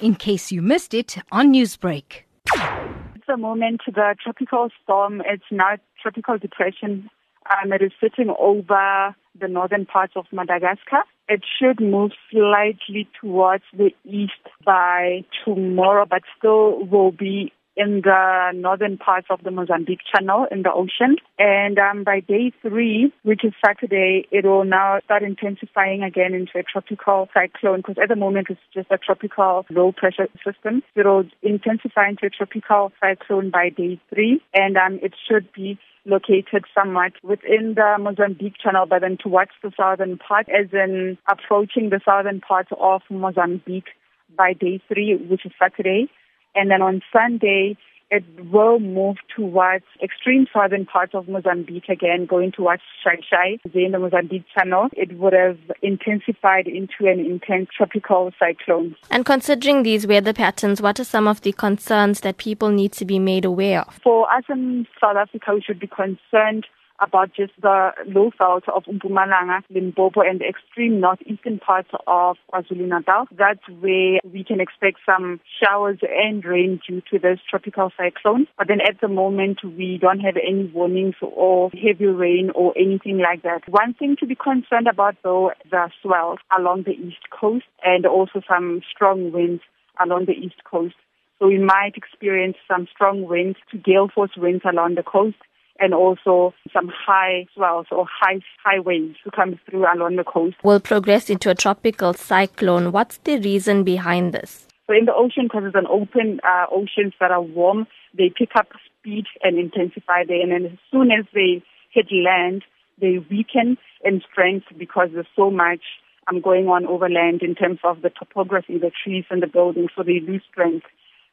in case you missed it on Newsbreak. At the moment, the tropical storm, it's now tropical depression. Um, it is sitting over the northern parts of Madagascar. It should move slightly towards the east by tomorrow, but still will be in the northern parts of the Mozambique Channel in the ocean. And um, by day three, which is Saturday, it will now start intensifying again into a tropical cyclone because at the moment it's just a tropical low pressure system. It will intensify into a tropical cyclone by day three, and um, it should be located somewhat within the Mozambique Channel, but then towards the southern part, as in approaching the southern part of Mozambique by day three, which is Saturday. And then on Sunday, it will move towards extreme southern parts of Mozambique again, going towards Xai-Xai, in the Mozambique Channel. It would have intensified into an intense tropical cyclone. And considering these weather patterns, what are some of the concerns that people need to be made aware of? For us in South Africa, we should be concerned about just the Lowveld of Mpumalanga, Limpopo, and the extreme northeastern parts of KwaZulu-Natal. That's where we can expect some showers and rain due to this tropical cyclone. But then at the moment, we don't have any warnings or heavy rain or anything like that. One thing to be concerned about, though, the swells along the east coast and also some strong winds along the east coast. So we might experience some strong winds to gale force winds along the coast and also some high swells or high high waves to come through along the coast. Will progress into a tropical cyclone. What's the reason behind this? So in the ocean, because it's an open uh, oceans that are warm, they pick up speed and intensify there. And then as soon as they hit land, they weaken in strength because there's so much um, going on over land in terms of the topography, the trees and the buildings, so they lose strength.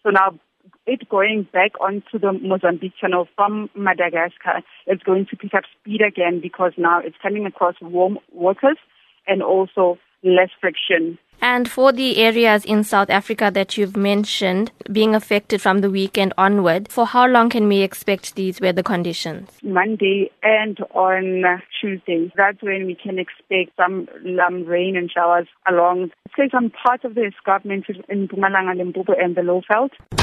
So now it going back onto the Mozambique channel from Madagascar is going to pick up speed again because now it's coming across warm waters and also less friction. And for the areas in South Africa that you've mentioned being affected from the weekend onward, for how long can we expect these weather conditions? Monday and on Tuesday. That's when we can expect some um, rain and showers along, say, some parts of the escarpment in Mpumalanga, Limpopo, and the Lowveld.